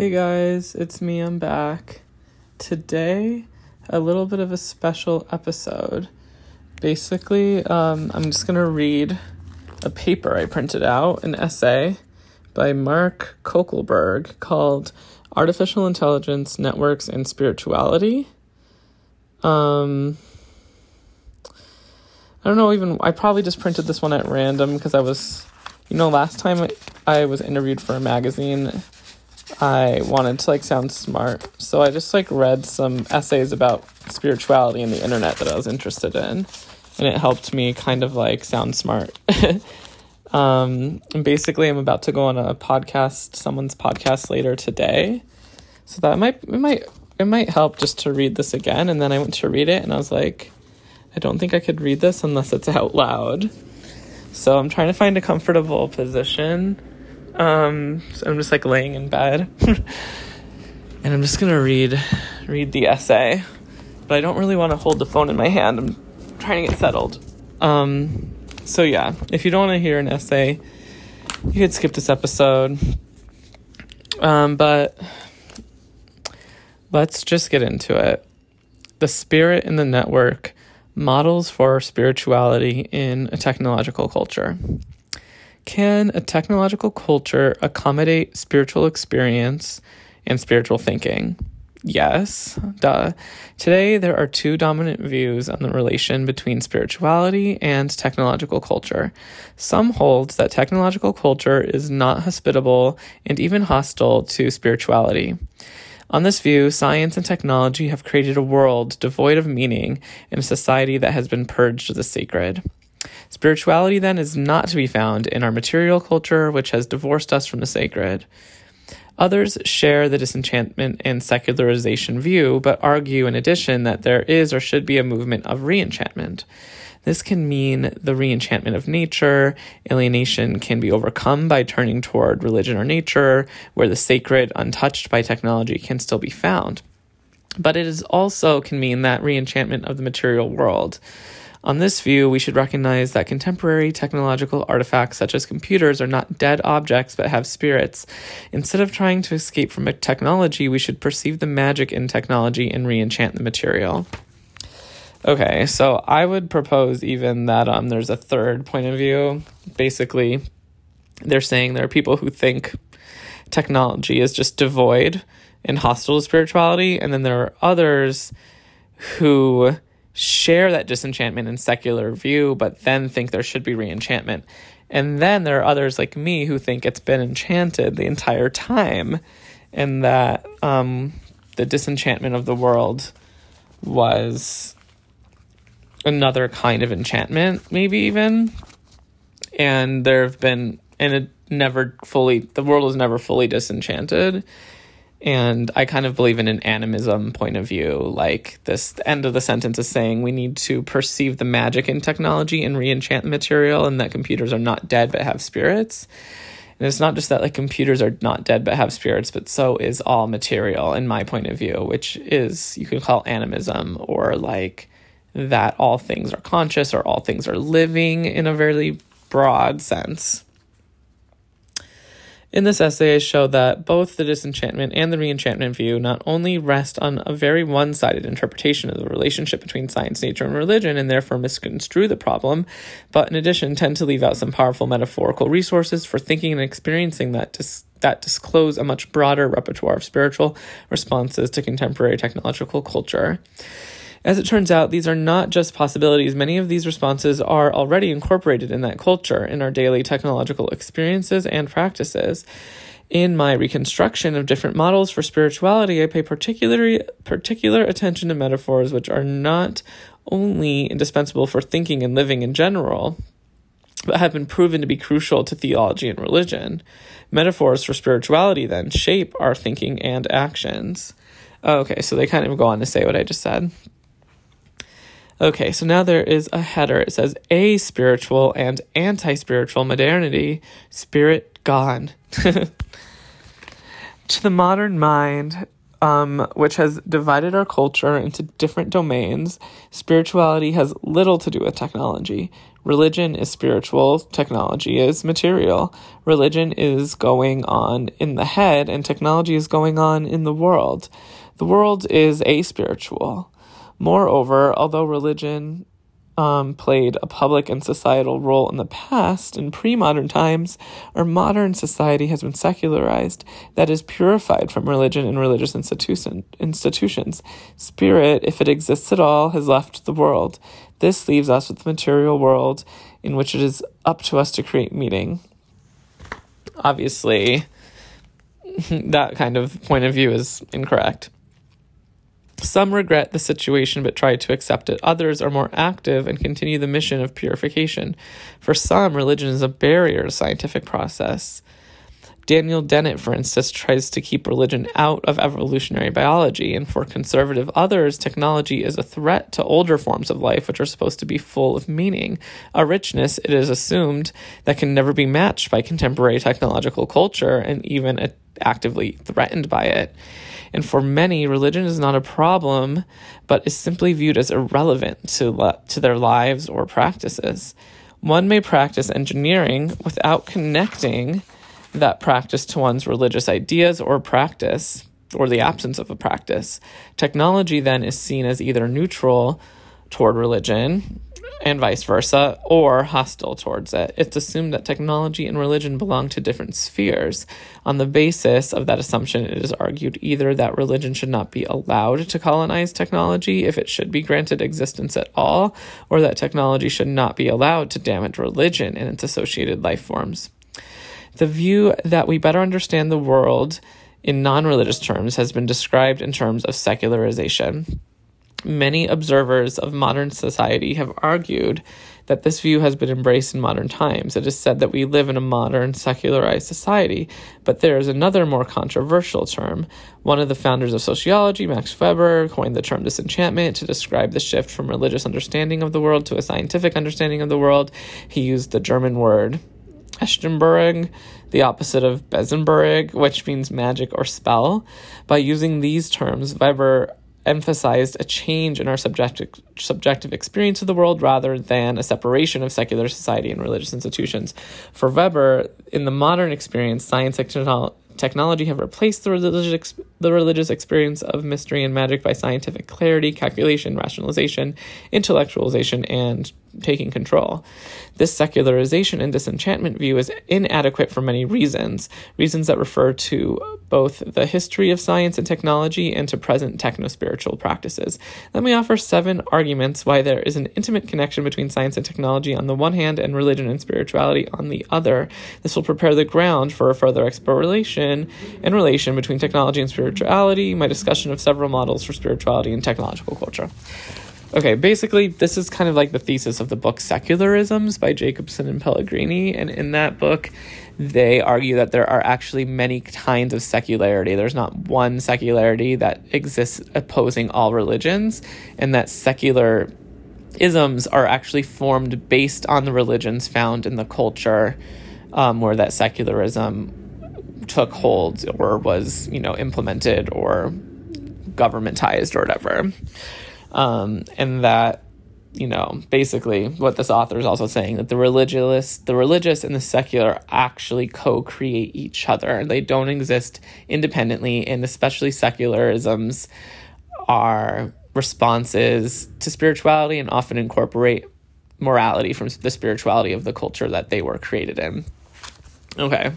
Hey guys, it's me, I'm back. Today, a little bit of a special episode. Basically, um, I'm just gonna read a paper I printed out, an essay by Mark Coeckelbergh called Artificial Intelligence, Networks, and Spirituality. Um, I don't know, even, I probably just printed this one at random because I was, you know, last time I was interviewed for a magazine, I wanted to like sound smart. So I just like read some essays about spirituality and the internet that I was interested in. And it helped me kind of like sound smart. um, and basically, I'm about to go on a podcast, someone's podcast later today. So that might, it might, it might help just to read this again. And then I went to read it and I was like, I don't think I could read this unless it's out loud. So I'm trying to find a comfortable position. Um, so I'm just like laying in bed, and I'm just gonna read read the essay. But I don't really want to hold the phone in my hand. I'm trying to get settled. Um, so yeah, if you don't want to hear an essay, you could skip this episode. Um, but let's just get into it. The spirit in the network models for spirituality in a technological culture. Can a technological culture accommodate spiritual experience and spiritual thinking? Yes, duh. Today, there are two dominant views on the relation between spirituality and technological culture. Some hold that technological culture is not hospitable and even hostile to spirituality. On this view, science and technology have created a world devoid of meaning and a society that has been purged of the sacred. Spirituality, then, is not to be found in our material culture, which has divorced us from the sacred. Others share the disenchantment and secularization view, but argue in addition that there is or should be a movement of reenchantment. This can mean the reenchantment of nature. Alienation can be overcome by turning toward religion or nature, where the sacred, untouched by technology, can still be found. But it is also can mean that reenchantment of the material world. On this view, we should recognize that contemporary technological artifacts such as computers are not dead objects but have spirits. Instead of trying to escape from technology, we should perceive the magic in technology and reenchant the material. Okay, so I would propose even that um, there's a third point of view. Basically, they're saying there are people who think technology is just devoid and hostile to spirituality, and then there are others who share that disenchantment and secular view, but then think there should be reenchantment. And then there are others like me who think it's been enchanted the entire time, and that um, the disenchantment of the world was another kind of enchantment, maybe even. And there have been, and it never fully, the world was never fully disenchanted. And I kind of believe in an animism point of view. Like this, end of the sentence is saying we need to perceive the magic in technology and reenchant material, and that computers are not dead but have spirits. And it's not just that like computers are not dead but have spirits, but so is all material in my point of view, which is you could call animism or like that all things are conscious or all things are living in a very broad sense. In this essay, I show that both the disenchantment and the reenchantment view not only rest on a very one sided interpretation of the relationship between science, nature, and religion, and therefore misconstrue the problem, but in addition tend to leave out some powerful metaphorical resources for thinking and experiencing that, dis- that disclose a much broader repertoire of spiritual responses to contemporary technological culture. As it turns out, these are not just possibilities. Many of these responses are already incorporated in that culture, in our daily technological experiences and practices. In my reconstruction of different models for spirituality, I pay particular, particular attention to metaphors which are not only indispensable for thinking and living in general, but have been proven to be crucial to theology and religion. Metaphors for spirituality then shape our thinking and actions. Okay, so they kind of go on to say what I just said. Okay, so now there is a header. It says a spiritual and anti spiritual modernity, spirit gone. to the modern mind, um, which has divided our culture into different domains. Spirituality has little to do with technology. Religion is spiritual, technology is material. Religion is going on in the head, and technology is going on in the world. The world is aspiritual. Moreover, although religion um, played a public and societal role in the past, in pre modern times, our modern society has been secularized, that is, purified from religion and religious institution, institutions. Spirit, if it exists at all, has left the world. This leaves us with the material world in which it is up to us to create meaning. Obviously, that kind of point of view is incorrect. Some regret the situation but try to accept it. Others are more active and continue the mission of purification. For some, religion is a barrier to scientific process. Daniel Dennett, for instance, tries to keep religion out of evolutionary biology, and for conservative others, technology is a threat to older forms of life, which are supposed to be full of meaning, a richness, it is assumed, that can never be matched by contemporary technological culture and even actively threatened by it. And for many, religion is not a problem, but is simply viewed as irrelevant to, le- to their lives or practices. One may practice engineering without connecting that practice to one's religious ideas or practice, or the absence of a practice. Technology then is seen as either neutral toward religion and vice versa, or hostile towards it. It's assumed that technology and religion belong to different spheres. On the basis of that assumption, it is argued either that religion should not be allowed to colonize technology if it should be granted existence at all, or that technology should not be allowed to damage religion and its associated life forms. The view that we better understand the world in non religious terms has been described in terms of secularization. Many observers of modern society have argued that this view has been embraced in modern times. It is said that we live in a modern, secularized society, but there is another more controversial term. One of the founders of sociology, Max Weber, coined the term disenchantment to describe the shift from religious understanding of the world to a scientific understanding of the world. He used the German word Entzauberung, the opposite of Besenburg, which means magic or spell. By using these terms, Weber emphasized a change in our subjective, subjective experience of the world rather than a separation of secular society and religious institutions. For Weber, in the modern experience, science and technology have replaced the religious, the religious experience of mystery and magic by scientific clarity, calculation, rationalization, intellectualization, and taking control. This secularization and disenchantment view is inadequate for many reasons, reasons that refer to both the history of science and technology and to present techno spiritual practices. Let me offer seven arguments why there is an intimate connection between science and technology on the one hand and religion and spirituality on the other. This will prepare the ground for a further exploration and relation between technology and spirituality, my discussion of several models for spirituality and technological culture. Okay, basically, this is kind of like the thesis of the book Secularisms by Jakobsen and Pellegrini. And in that book, they argue that there are actually many kinds of secularity. There's not one secularity that exists opposing all religions, and that secular isms are actually formed based on the religions found in the culture um, where that secularism took hold or was, you know, implemented or governmentized or whatever. Um, and that you know basically what this author is also saying that the religious the religious and the secular actually co-create each other. They don't exist independently and especially secularisms are responses to spirituality and often incorporate morality from the spirituality of the culture that they were created in. Okay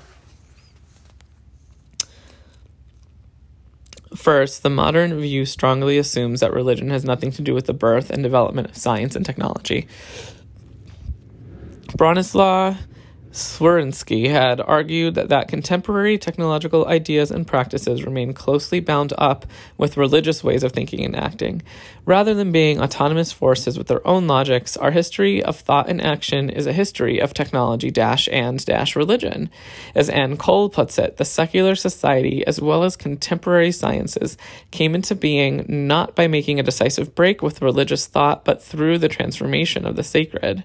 First, the modern view strongly assumes that religion has nothing to do with the birth and development of science and technology. Bronislaw Szerszynski had argued that, that contemporary technological ideas and practices remain closely bound up with religious ways of thinking and acting. Rather than being autonomous forces with their own logics, our history of thought and action is a history of technology dash and dash religion. As Anne Cole puts it, the secular society as well as contemporary sciences came into being not by making a decisive break with religious thought, but through the transformation of the sacred.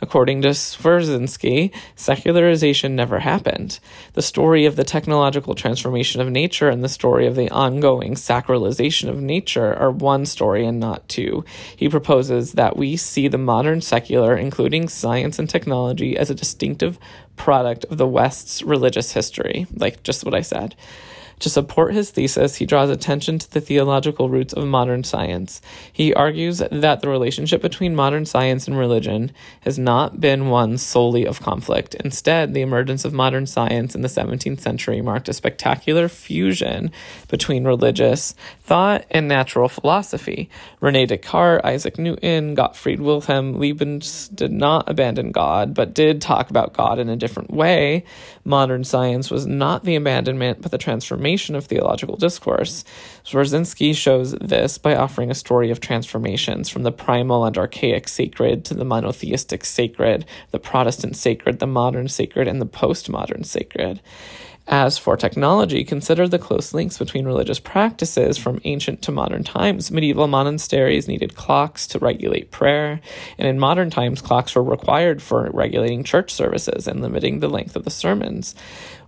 According to Szerszynski, secularization never happened. The story of the technological transformation of nature and the story of the ongoing sacralization of nature are one story and not two. He proposes that we see the modern secular, including science and technology, as a distinctive product of the West's religious history, like just what I said. To support his thesis, he draws attention to the theological roots of modern science. He argues that the relationship between modern science and religion has not been one solely of conflict. Instead, the emergence of modern science in the 17th century marked a spectacular fusion between religious thought and natural philosophy. Rene Descartes, Isaac Newton, Gottfried Wilhelm Leibniz did not abandon God, but did talk about God in a different way. Modern science was not the abandonment, but the transformation of theological discourse. Szerszynski shows this by offering a story of transformations from the primal and archaic sacred to the monotheistic sacred, the Protestant sacred, the modern sacred, and the postmodern sacred. As for technology, consider the close links between religious practices from ancient to modern times. Medieval monasteries needed clocks to regulate prayer, and in modern times, clocks were required for regulating church services and limiting the length of the sermons.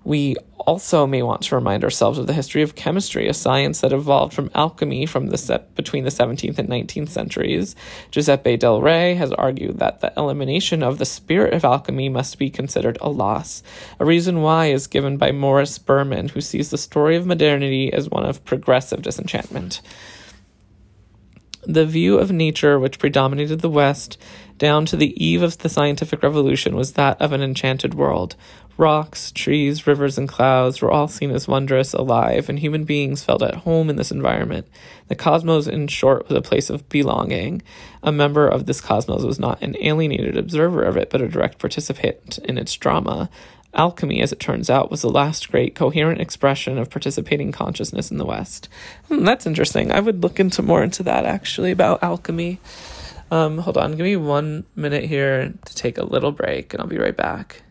We also may want to remind ourselves of the history of chemistry, a science that evolved from alchemy from the set between the 17th and 19th centuries. Giuseppe Del Re has argued that the elimination of the spirit of alchemy must be considered a loss. A reason why is given by Morris Berman, who sees the story of modernity as one of progressive disenchantment. The view of nature which predominated the West down to the eve of the scientific revolution was that of an enchanted world, Rocks, trees, rivers, and clouds were all seen as wondrous, alive, and human beings felt at home in this environment. The cosmos, in short, was a place of belonging. A member of this cosmos was not an alienated observer of it, but a direct participant in its drama. Alchemy, as it turns out, was the last great coherent expression of participating consciousness in the West. Hmm, that's interesting. I would look into more into that actually about alchemy. Um, hold on, give me one minute here to take a little break, and I'll be right back.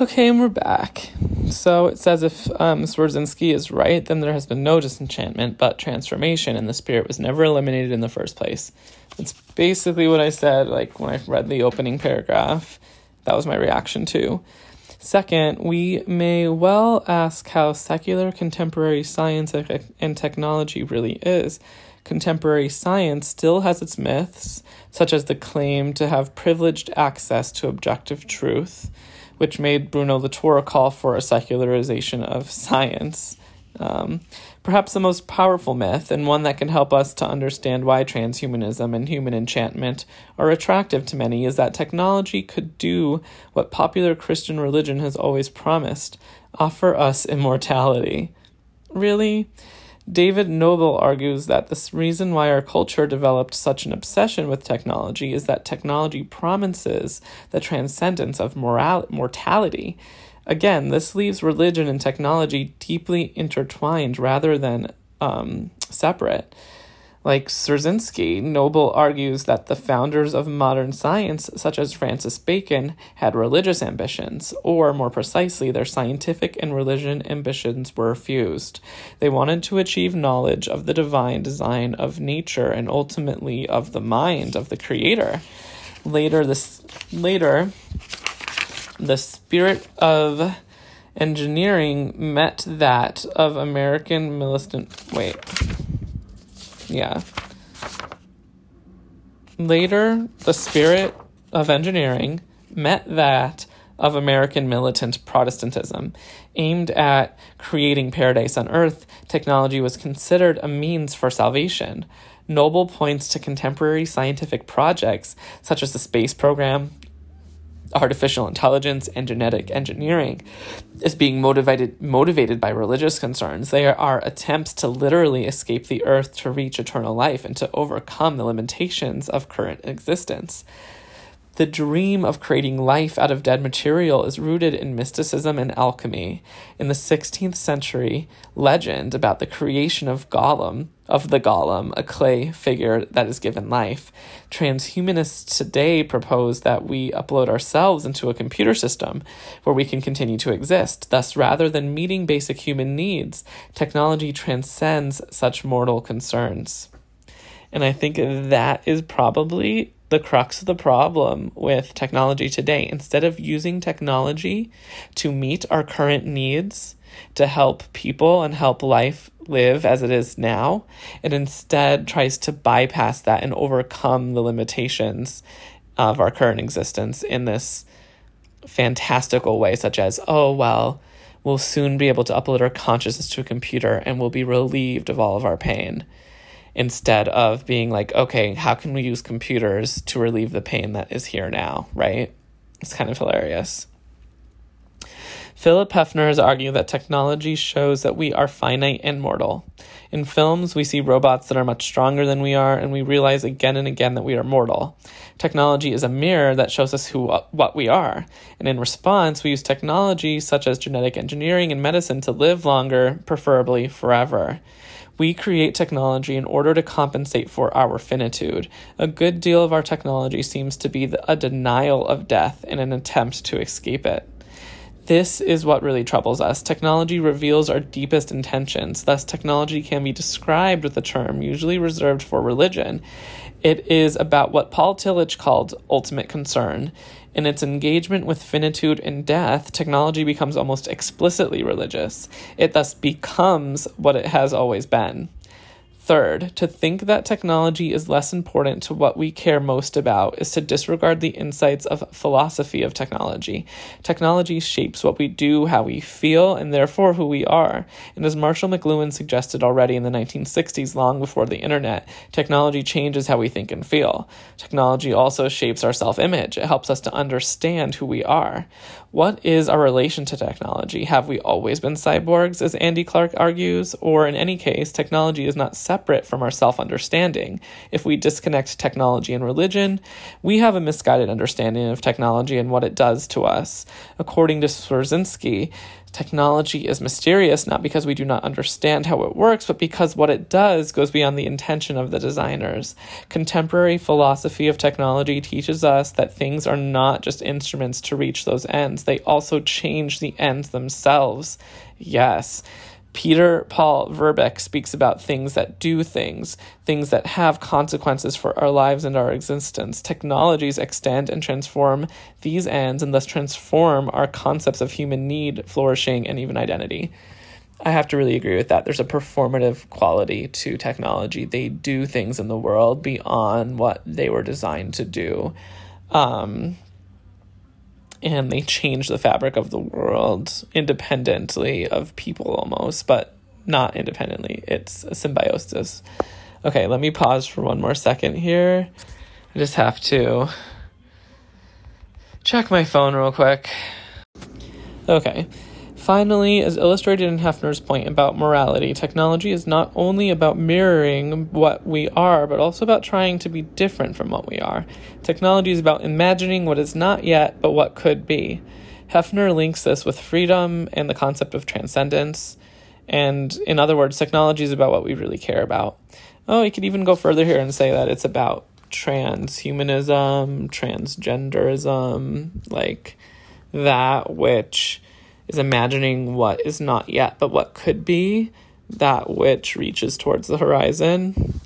Okay, and we're back. So it says if um, is right, then there has been no disenchantment, but transformation, and the spirit was never eliminated in the first place. That's basically what I said, like when I read the opening paragraph. That was my reaction to. Second, we may well ask how secular contemporary science and technology really is. Contemporary science still has its myths, such as the claim to have privileged access to objective truth which made Bruno Latour call for a secularization of science. Um, perhaps the most powerful myth, and one that can help us to understand why transhumanism and human enhancement are attractive to many, is that technology could do what popular Christian religion has always promised offer us immortality. Really? David Noble argues that the reason why our culture developed such an obsession with technology is that technology promises the transcendence of moral- mortality. Again, this leaves religion and technology deeply intertwined rather than um, separate. Like Szerszynski, Noble argues that the founders of modern science, such as Francis Bacon, had religious ambitions, or more precisely, their scientific and religion ambitions were fused. They wanted to achieve knowledge of the divine design of nature and ultimately of the mind of the creator. Later, this later, the spirit of engineering met that of American militant. Wait. Yeah. Later, the spirit of engineering met that of American militant Protestantism. Aimed at creating paradise on earth, technology was considered a means for salvation. Noble points to contemporary scientific projects such as the space program, artificial intelligence and genetic engineering is being motivated motivated by religious concerns. They are attempts to literally escape the earth to reach eternal life and to overcome the limitations of current existence. The dream of creating life out of dead material is rooted in mysticism and alchemy. In the 16th century legend about the creation of Golem, of the Golem, a clay figure that is given life, transhumanists today propose that we upload ourselves into a computer system where we can continue to exist. Thus, rather than meeting basic human needs, technology transcends such mortal concerns. And I think that is probably the crux of the problem with technology today. Instead of using technology to meet our current needs, to help people and help life live as it is now, it instead tries to bypass that and overcome the limitations of our current existence in this fantastical way, such as, oh, well, we'll soon be able to upload our consciousness to a computer and we'll be relieved of all of our pain instead of being like, okay, how can we use computers to relieve the pain that is here now, right? It's kind of hilarious. Philip Hefner has argued that technology shows that we are finite and mortal. In films, we see robots that are much stronger than we are, and we realize again and again that we are mortal. Technology is a mirror that shows us who what we are, and in response, we use technology such as genetic engineering and medicine to live longer, preferably forever. We create technology in order to compensate for our finitude. A good deal of our technology seems to be a denial of death in an attempt to escape it. This is what really troubles us. Technology reveals our deepest intentions. Thus, technology can be described with a term usually reserved for religion. It is about what Paul Tillich called ultimate concern. In its engagement with finitude and death, technology becomes almost explicitly religious. It thus becomes what it has always been. Third, to think that technology is less important to what we care most about is to disregard the insights of philosophy of technology. Technology shapes what we do, how we feel, and therefore who we are. And as Marshall McLuhan suggested already in the 1960s, long before the internet, technology changes how we think and feel. Technology also shapes our self image, it helps us to understand who we are. What is our relation to technology? Have we always been cyborgs, as Andy Clark argues? Or in any case, technology is not separate from our self understanding. If we disconnect technology and religion, we have a misguided understanding of technology and what it does to us. According to Szerszynski, Technology is mysterious not because we do not understand how it works, but because what it does goes beyond the intention of the designers. Contemporary philosophy of technology teaches us that things are not just instruments to reach those ends, they also change the ends themselves. Yes. Peter Paul Verbeek speaks about things that do things, things that have consequences for our lives and our existence. Technologies extend and transform these ends and thus transform our concepts of human need, flourishing, and even identity. I have to really agree with that. There's a performative quality to technology. They do things in the world beyond what they were designed to do. Um, and they change the fabric of the world independently of people almost, but not independently. It's a symbiosis. Okay, let me pause for one more second here. I just have to check my phone real quick. Okay. Finally, as illustrated in Hefner's point about morality, technology is not only about mirroring what we are, but also about trying to be different from what we are. Technology is about imagining what is not yet, but what could be. Hefner links this with freedom and the concept of transcendence. And in other words, technology is about what we really care about. Oh, you could even go further here and say that it's about transhumanism, transgenderism, like that which is imagining what is not yet, but what could be, that which reaches towards the horizon.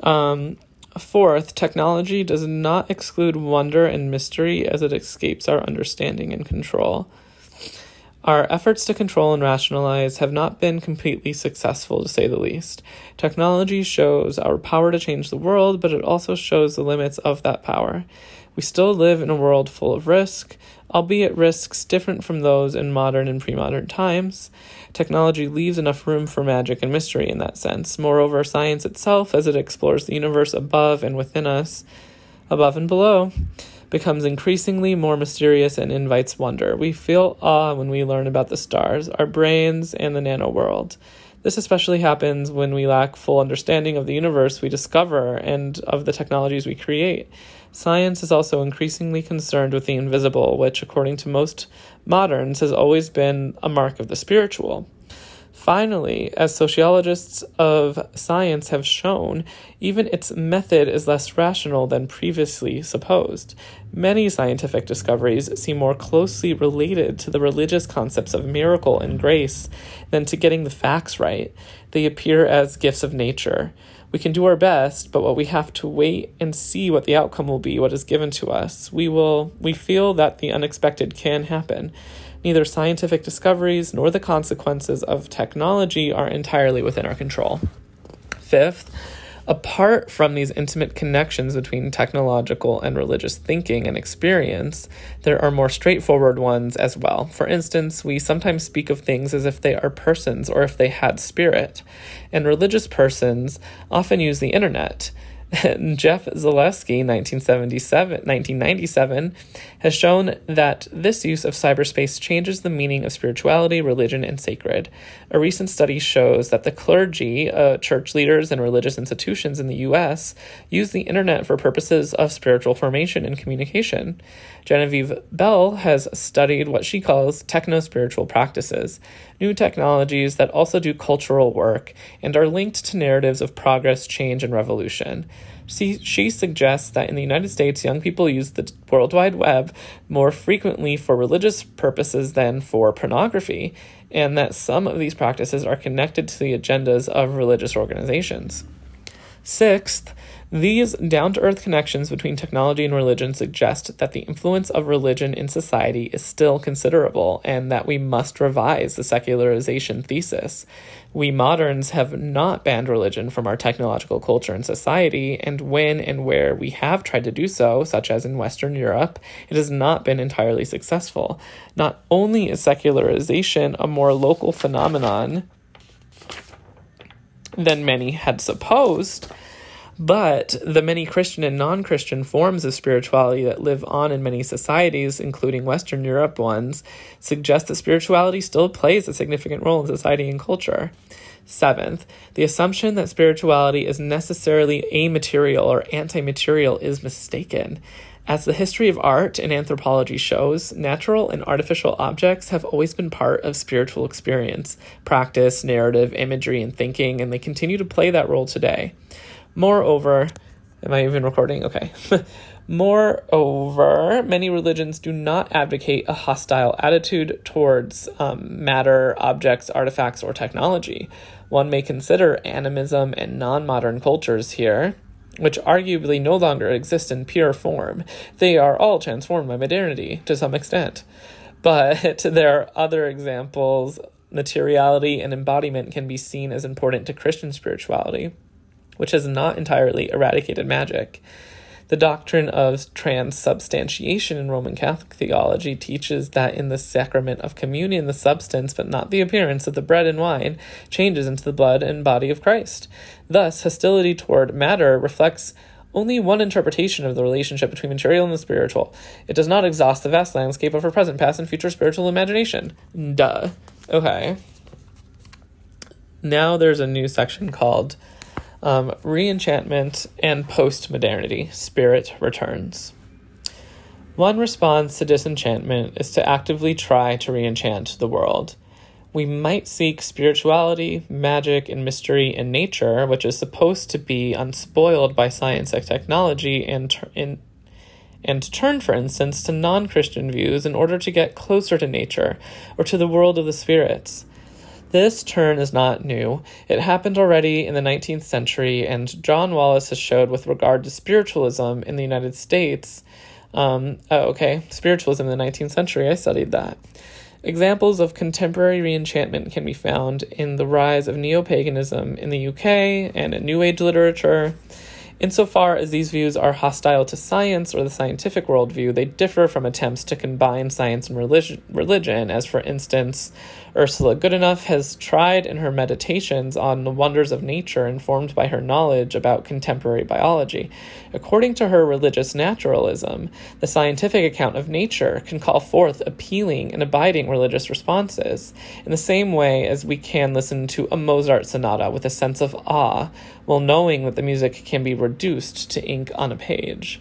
Um, fourth, technology does not exclude wonder and mystery as it escapes our understanding and control. Our efforts to control and rationalize have not been completely successful, to say the least. Technology shows our power to change the world, but it also shows the limits of that power. We still live in a world full of risk, albeit risks different from those in modern and pre modern times. Technology leaves enough room for magic and mystery in that sense. Moreover, science itself, as it explores the universe above and within us, above and below, becomes increasingly more mysterious and invites wonder. We feel awe when we learn about the stars, our brains, and the nano world. This especially happens when we lack full understanding of the universe we discover and of the technologies we create. Science is also increasingly concerned with the invisible, which, according to most moderns, has always been a mark of the spiritual. Finally, as sociologists of science have shown, even its method is less rational than previously supposed. Many scientific discoveries seem more closely related to the religious concepts of miracle and grace than to getting the facts right. They appear as gifts of nature. We can do our best, but what we have to wait and see what the outcome will be, what is given to us. We will we feel that the unexpected can happen. Neither scientific discoveries nor the consequences of technology are entirely within our control. Fifth, Apart from these intimate connections between technological and religious thinking and experience, there are more straightforward ones as well. For instance, we sometimes speak of things as if they are persons or if they had spirit, and religious persons often use the internet. Jeff Zaleski, 1977, 1997, has shown that this use of cyberspace changes the meaning of spirituality, religion, and sacred. A recent study shows that the clergy, uh, church leaders, and religious institutions in the U.S. use the internet for purposes of spiritual formation and communication. Genevieve Bell has studied what she calls techno spiritual practices, new technologies that also do cultural work and are linked to narratives of progress, change, and revolution. She, she suggests that in the United States, young people use the World Wide Web more frequently for religious purposes than for pornography, and that some of these practices are connected to the agendas of religious organizations. Sixth, these down to earth connections between technology and religion suggest that the influence of religion in society is still considerable and that we must revise the secularization thesis. We moderns have not banned religion from our technological culture and society, and when and where we have tried to do so, such as in Western Europe, it has not been entirely successful. Not only is secularization a more local phenomenon than many had supposed, but the many Christian and non Christian forms of spirituality that live on in many societies, including Western Europe ones, suggest that spirituality still plays a significant role in society and culture. Seventh, the assumption that spirituality is necessarily amaterial or anti material is mistaken. As the history of art and anthropology shows, natural and artificial objects have always been part of spiritual experience, practice, narrative, imagery, and thinking, and they continue to play that role today. Moreover, am I even recording? Okay. Moreover, many religions do not advocate a hostile attitude towards um, matter, objects, artifacts, or technology. One may consider animism and non modern cultures here, which arguably no longer exist in pure form. They are all transformed by modernity to some extent. But there are other examples. Materiality and embodiment can be seen as important to Christian spirituality which has not entirely eradicated magic. The doctrine of transubstantiation in Roman Catholic theology teaches that in the sacrament of communion, the substance, but not the appearance, of the bread and wine changes into the blood and body of Christ. Thus, hostility toward matter reflects only one interpretation of the relationship between material and the spiritual. It does not exhaust the vast landscape of our present, past, and future spiritual imagination. Duh. Okay. Now there's a new section called um, reenchantment and post modernity, spirit returns. One response to disenchantment is to actively try to reenchant the world. We might seek spirituality, magic, and mystery in nature, which is supposed to be unspoiled by science and technology, and, in, and turn, for instance, to non Christian views in order to get closer to nature or to the world of the spirits. This turn is not new. It happened already in the 19th century, and John Wallace has showed with regard to spiritualism in the United States. Um, oh, okay, spiritualism in the 19th century, I studied that. Examples of contemporary reenchantment can be found in the rise of neo paganism in the UK and in New Age literature. Insofar as these views are hostile to science or the scientific worldview, they differ from attempts to combine science and religion, religion as, for instance, Ursula Goodenough has tried in her meditations on the wonders of nature informed by her knowledge about contemporary biology. According to her religious naturalism, the scientific account of nature can call forth appealing and abiding religious responses, in the same way as we can listen to a Mozart sonata with a sense of awe, while knowing that the music can be reduced to ink on a page.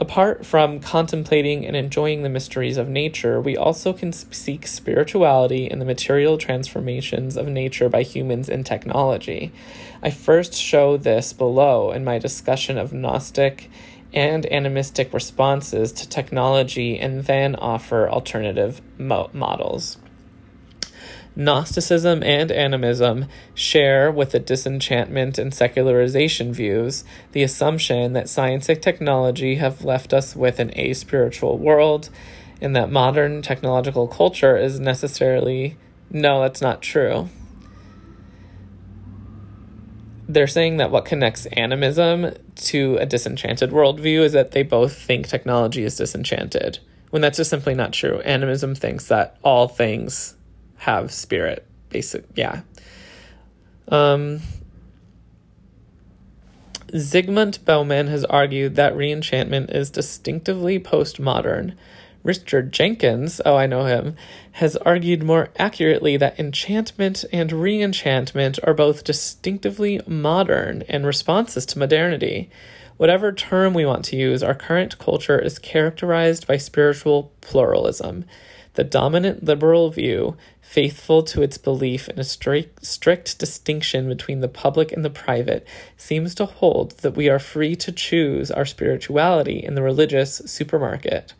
Apart from contemplating and enjoying the mysteries of nature, we also can seek spirituality in the material transformations of nature by humans in technology. I first show this below in my discussion of Gnostic and animistic responses to technology and then offer alternative mo- models. Gnosticism and animism share with the disenchantment and secularization views the assumption that science and technology have left us with an aspiritual world and that modern technological culture is necessarily. No, that's not true. They're saying that what connects animism to a disenchanted worldview is that they both think technology is disenchanted, when that's just simply not true. Animism thinks that all things have spirit. Basic, yeah. Um, Zygmunt Bauman has argued that reenchantment is distinctively postmodern. Richard Jenkins, oh, I know him, has argued more accurately that enchantment and reenchantment are both distinctively modern and responses to modernity. Whatever term we want to use, our current culture is characterized by spiritual pluralism. The dominant liberal view faithful to its belief in a strict, strict distinction between the public and the private, seems to hold that we are free to choose our spirituality in the religious supermarket.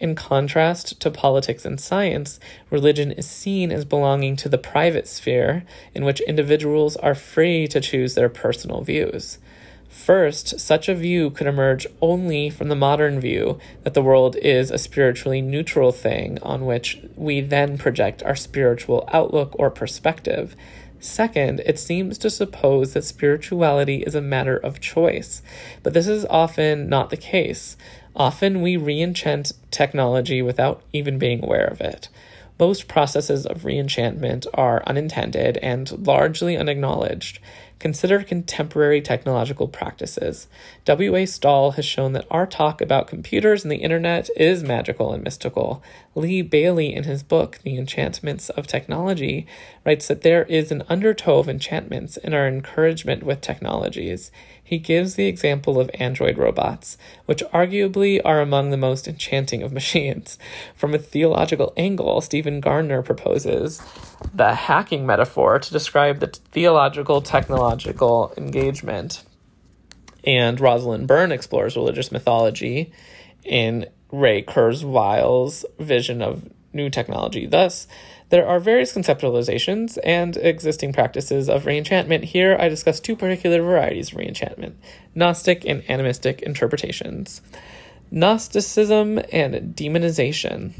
In contrast to politics and science, religion is seen as belonging to the private sphere, in which individuals are free to choose their personal views. First, such a view could emerge only from the modern view that the world is a spiritually neutral thing on which we then project our spiritual outlook or perspective. Second, it seems to suppose that spirituality is a matter of choice, but this is often not the case. Often we reenchant technology without even being aware of it. Most processes of reenchantment are unintended and largely unacknowledged. Consider contemporary technological practices. W.A. Stahl has shown that our talk about computers and the internet is magical and mystical. Lee Bailey, in his book, The Enchantments of Technology, writes that there is an undertow of enchantments in our encouragement with technologies. He gives the example of android robots, which arguably are among the most enchanting of machines. From a theological angle, Stephen Garner proposes the hacking metaphor to describe the theological technological engagement. And Rosalind Byrne explores religious mythology in Ray Kurzweil's vision of new technology. Thus, there are various conceptualizations and existing practices of reenchantment. Here, I discuss two particular varieties of reenchantment Gnostic and animistic interpretations. Gnosticism and demonization.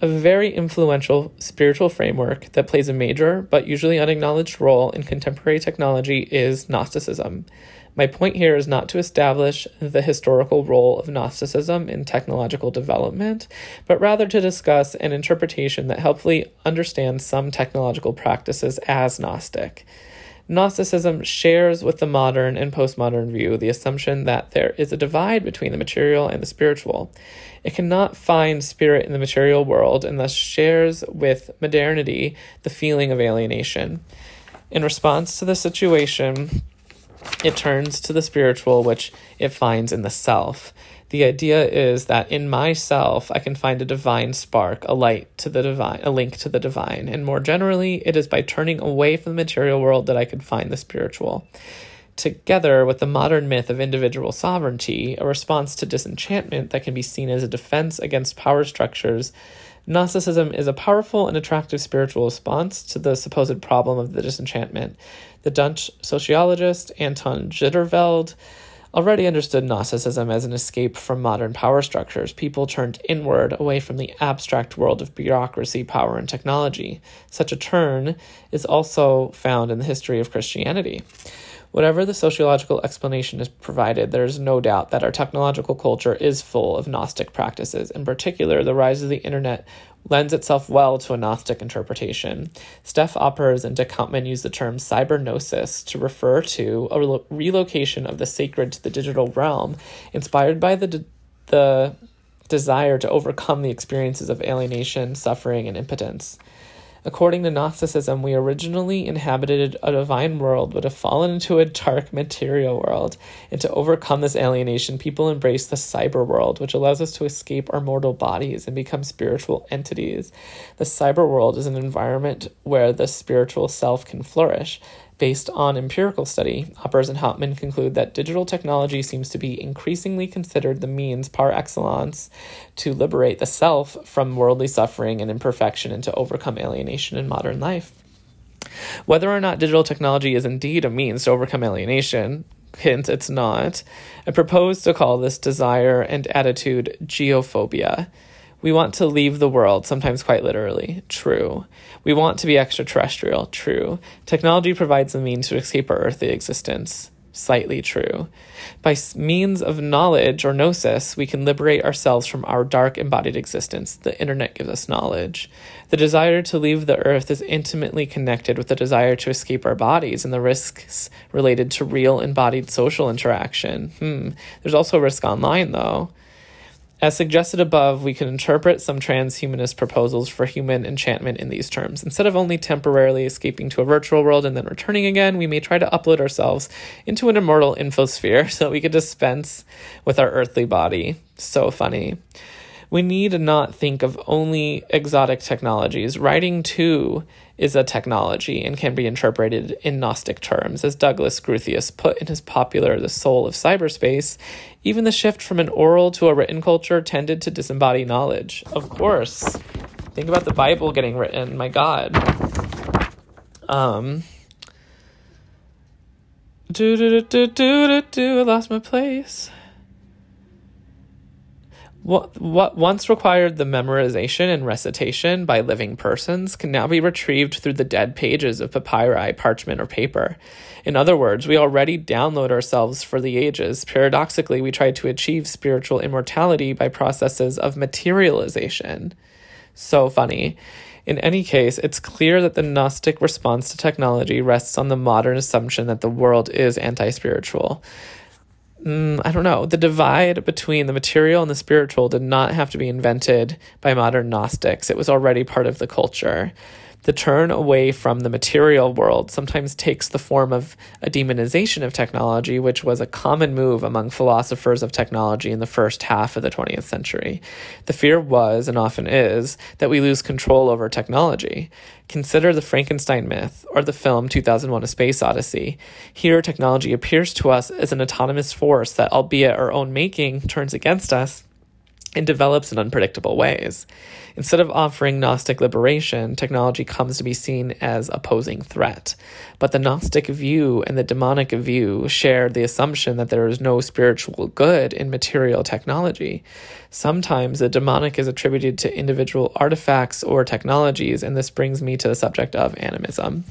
A very influential spiritual framework that plays a major but usually unacknowledged role in contemporary technology is Gnosticism. My point here is not to establish the historical role of Gnosticism in technological development, but rather to discuss an interpretation that helpfully understands some technological practices as Gnostic. Gnosticism shares with the modern and postmodern view the assumption that there is a divide between the material and the spiritual. It cannot find spirit in the material world and thus shares with modernity the feeling of alienation. In response to the situation, it turns to the spiritual, which it finds in the self. The idea is that in myself, I can find a divine spark, a light to the divine, a link to the divine. And more generally, it is by turning away from the material world that I can find the spiritual. Together with the modern myth of individual sovereignty, a response to disenchantment that can be seen as a defense against power structures Gnosticism is a powerful and attractive spiritual response to the supposed problem of the disenchantment. The Dutch sociologist Anton Zijderveld already understood Gnosticism as an escape from modern power structures. People turned inward, away from the abstract world of bureaucracy, power, and technology. Such a turn is also found in the history of Christianity. Whatever the sociological explanation is provided, there is no doubt that our technological culture is full of Gnostic practices. In particular, the rise of the internet lends itself well to a Gnostic interpretation. Stef Aupers and Dick Houtman use the term cybergnosis to refer to a re- relocation of the sacred to the digital realm, inspired by the, de- the desire to overcome the experiences of alienation, suffering, and impotence. According to Gnosticism, we originally inhabited a divine world but have fallen into a dark material world. And to overcome this alienation, people embrace the cyber world, which allows us to escape our mortal bodies and become spiritual entities. The cyber world is an environment where the spiritual self can flourish. Based on empirical study, Aupers and Houtman conclude that digital technology seems to be increasingly considered the means par excellence to liberate the self from worldly suffering and imperfection and to overcome alienation in modern life. Whether or not digital technology is indeed a means to overcome alienation, hint it's not, I propose to call this desire and attitude geophobia. We want to leave the world, sometimes quite literally. True. We want to be extraterrestrial. True. Technology provides the means to escape our earthly existence. Slightly true. By means of knowledge or gnosis, we can liberate ourselves from our dark embodied existence. The internet gives us knowledge. The desire to leave the earth is intimately connected with the desire to escape our bodies and the risks related to real embodied social interaction. Hmm. There's also a risk online, though. As suggested above, we can interpret some transhumanist proposals for human enhancement in these terms. Instead of only temporarily escaping to a virtual world and then returning again, we may try to upload ourselves into an immortal infosphere so that we could dispense with our earthly body. So funny. We need to not think of only exotic technologies. Writing, too, is a technology and can be interpreted in Gnostic terms. As Douglas Groothuis put in his popular The Soul of Cyberspace, even the shift from an oral to a written culture tended to disembody knowledge. Of course. Think about the Bible getting written. My God. Um. Do do do do do do. I lost my place. What, what once required the memorization and recitation by living persons can now be retrieved through the dead pages of papyri, parchment, or paper. In other words, we already download ourselves for the ages. Paradoxically, we try to achieve spiritual immortality by processes of materialization. So funny. In any case, it's clear that the Gnostic response to technology rests on the modern assumption that the world is anti spiritual mm, I don't know, the divide between the material and the spiritual did not have to be invented by modern Gnostics. It was already part of the culture. The turn away from the material world sometimes takes the form of a demonization of technology, which was a common move among philosophers of technology in the first half of the 20th century. The fear was, and often is, that we lose control over technology. Consider the Frankenstein myth or the film 2001 A Space Odyssey. Here, technology appears to us as an autonomous force that, albeit our own making, turns against us and develops in unpredictable ways. Instead of offering Gnostic liberation, technology comes to be seen as opposing threat. But the Gnostic view and the demonic view share the assumption that there is no spiritual good in material technology. Sometimes the demonic is attributed to individual artifacts or technologies, and this brings me to the subject of animism.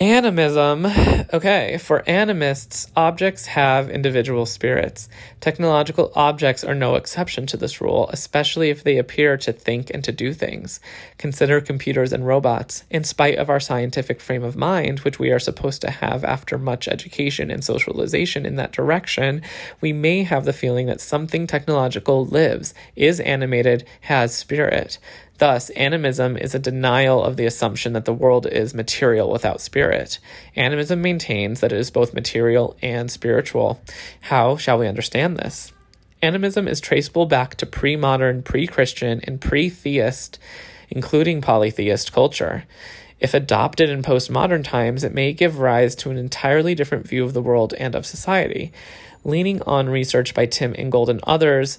Animism. Okay, for animists, objects have individual spirits. Technological objects are no exception to this rule, especially if they appear to think and to do things. Consider computers and robots. In spite of our scientific frame of mind, which we are supposed to have after much education and socialization in that direction, we may have the feeling that something technological lives, is animated, has spirit. Thus, animism is a denial of the assumption that the world is material without spirit. Animism maintains that it is both material and spiritual. How shall we understand this? Animism is traceable back to pre modern, pre Christian, and pre theist, including polytheist culture. If adopted in postmodern times, it may give rise to an entirely different view of the world and of society. Leaning on research by Tim Ingold and others,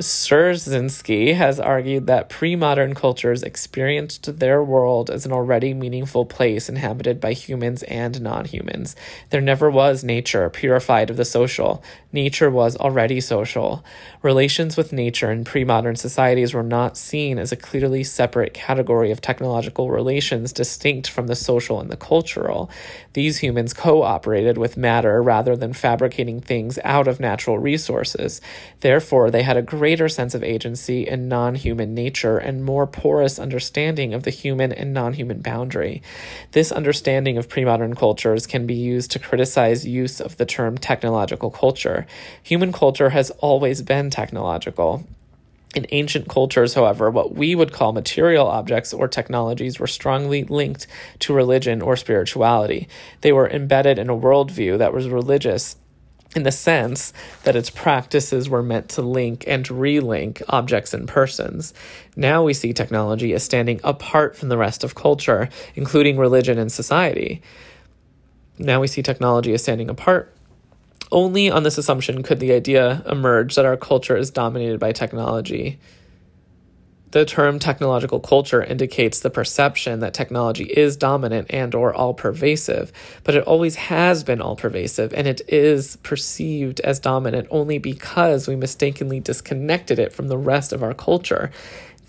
Szerszynski has argued that pre modern cultures experienced their world as an already meaningful place inhabited by humans and non humans. There never was nature purified of the social. Nature was already social. Relations with nature in pre modern societies were not seen as a clearly separate category of technological relations distinct from the social and the cultural. These humans cooperated with matter rather than fabricating things out of natural resources. Therefore, they had a greater sense of agency in non human nature and more porous understanding of the human and non human boundary. This understanding of pre modern cultures can be used to criticize use of the term technological culture. Human culture has always been technological. In ancient cultures, however, what we would call material objects or technologies were strongly linked to religion or spirituality. They were embedded in a worldview that was religious in the sense that its practices were meant to link and relink objects and persons. Now we see technology as standing apart from the rest of culture, including religion and society. Now we see technology as standing apart. Only on this assumption could the idea emerge that our culture is dominated by technology. The term technological culture indicates the perception that technology is dominant and or all pervasive, but it always has been all pervasive and it is perceived as dominant only because we mistakenly disconnected it from the rest of our culture.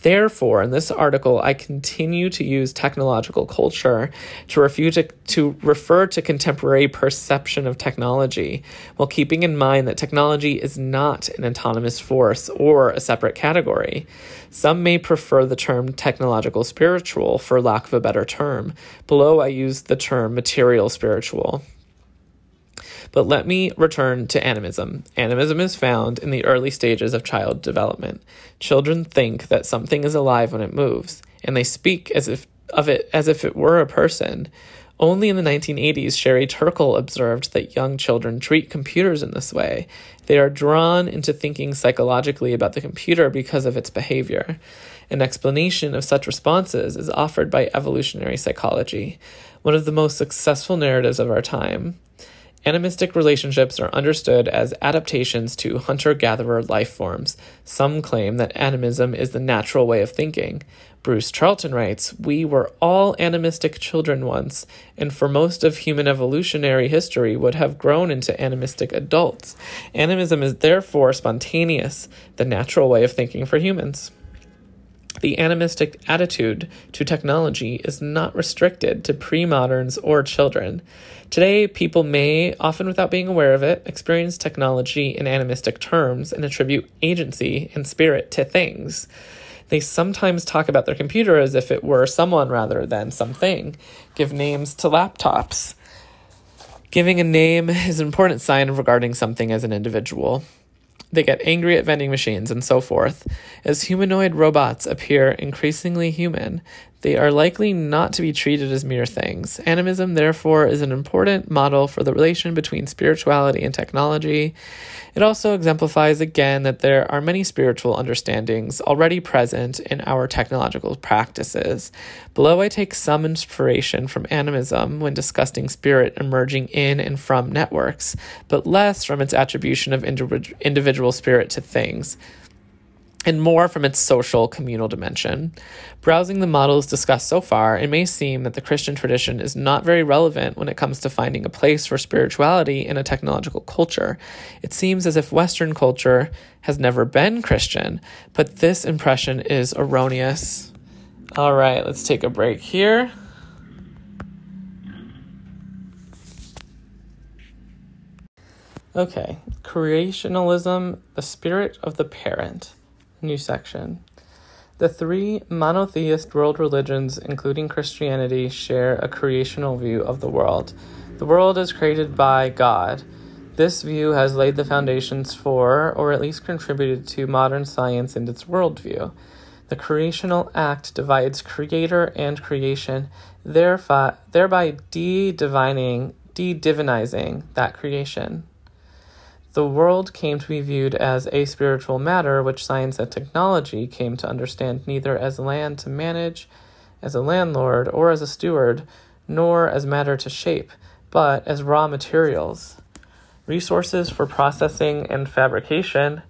Therefore, in this article, I continue to use technological culture to, to, to refer to contemporary perception of technology, while keeping in mind that technology is not an autonomous force or a separate category. Some may prefer the term technological spiritual for lack of a better term. Below, I use the term material spiritual. But let me return to animism. Animism is found in the early stages of child development. Children think that something is alive when it moves, and they speak as if of it as if it were a person. Only in the 1980s, Sherry Turkle observed that young children treat computers in this way. They are drawn into thinking psychologically about the computer because of its behavior. An explanation of such responses is offered by evolutionary psychology, one of the most successful narratives of our time. Animistic relationships are understood as adaptations to hunter gatherer life forms. Some claim that animism is the natural way of thinking. Bruce Charlton writes We were all animistic children once, and for most of human evolutionary history would have grown into animistic adults. Animism is therefore spontaneous, the natural way of thinking for humans. The animistic attitude to technology is not restricted to pre moderns or children. Today, people may, often without being aware of it, experience technology in animistic terms and attribute agency and spirit to things. They sometimes talk about their computer as if it were someone rather than something, give names to laptops. Giving a name is an important sign of regarding something as an individual. They get angry at vending machines and so forth. As humanoid robots appear increasingly human, they are likely not to be treated as mere things. Animism, therefore, is an important model for the relation between spirituality and technology. It also exemplifies again that there are many spiritual understandings already present in our technological practices. Below, I take some inspiration from animism when discussing spirit emerging in and from networks, but less from its attribution of individual spirit to things and more from its social communal dimension. Browsing the models discussed so far, it may seem that the Christian tradition is not very relevant when it comes to finding a place for spirituality in a technological culture. It seems as if Western culture has never been Christian, but this impression is erroneous. All right, let's take a break here. Okay, creationalism, the spirit of the parent. New section. The three monotheist world religions, including Christianity, share a creational view of the world. The world is created by God. This view has laid the foundations for, or at least contributed to, modern science and its worldview. The creational act divides creator and creation, thereby de-divining, de-divinizing that creation. The world came to be viewed as a spiritual matter, which science and technology came to understand neither as land to manage, as a landlord, or as a steward, nor as matter to shape, but as raw materials, resources for processing and fabrication.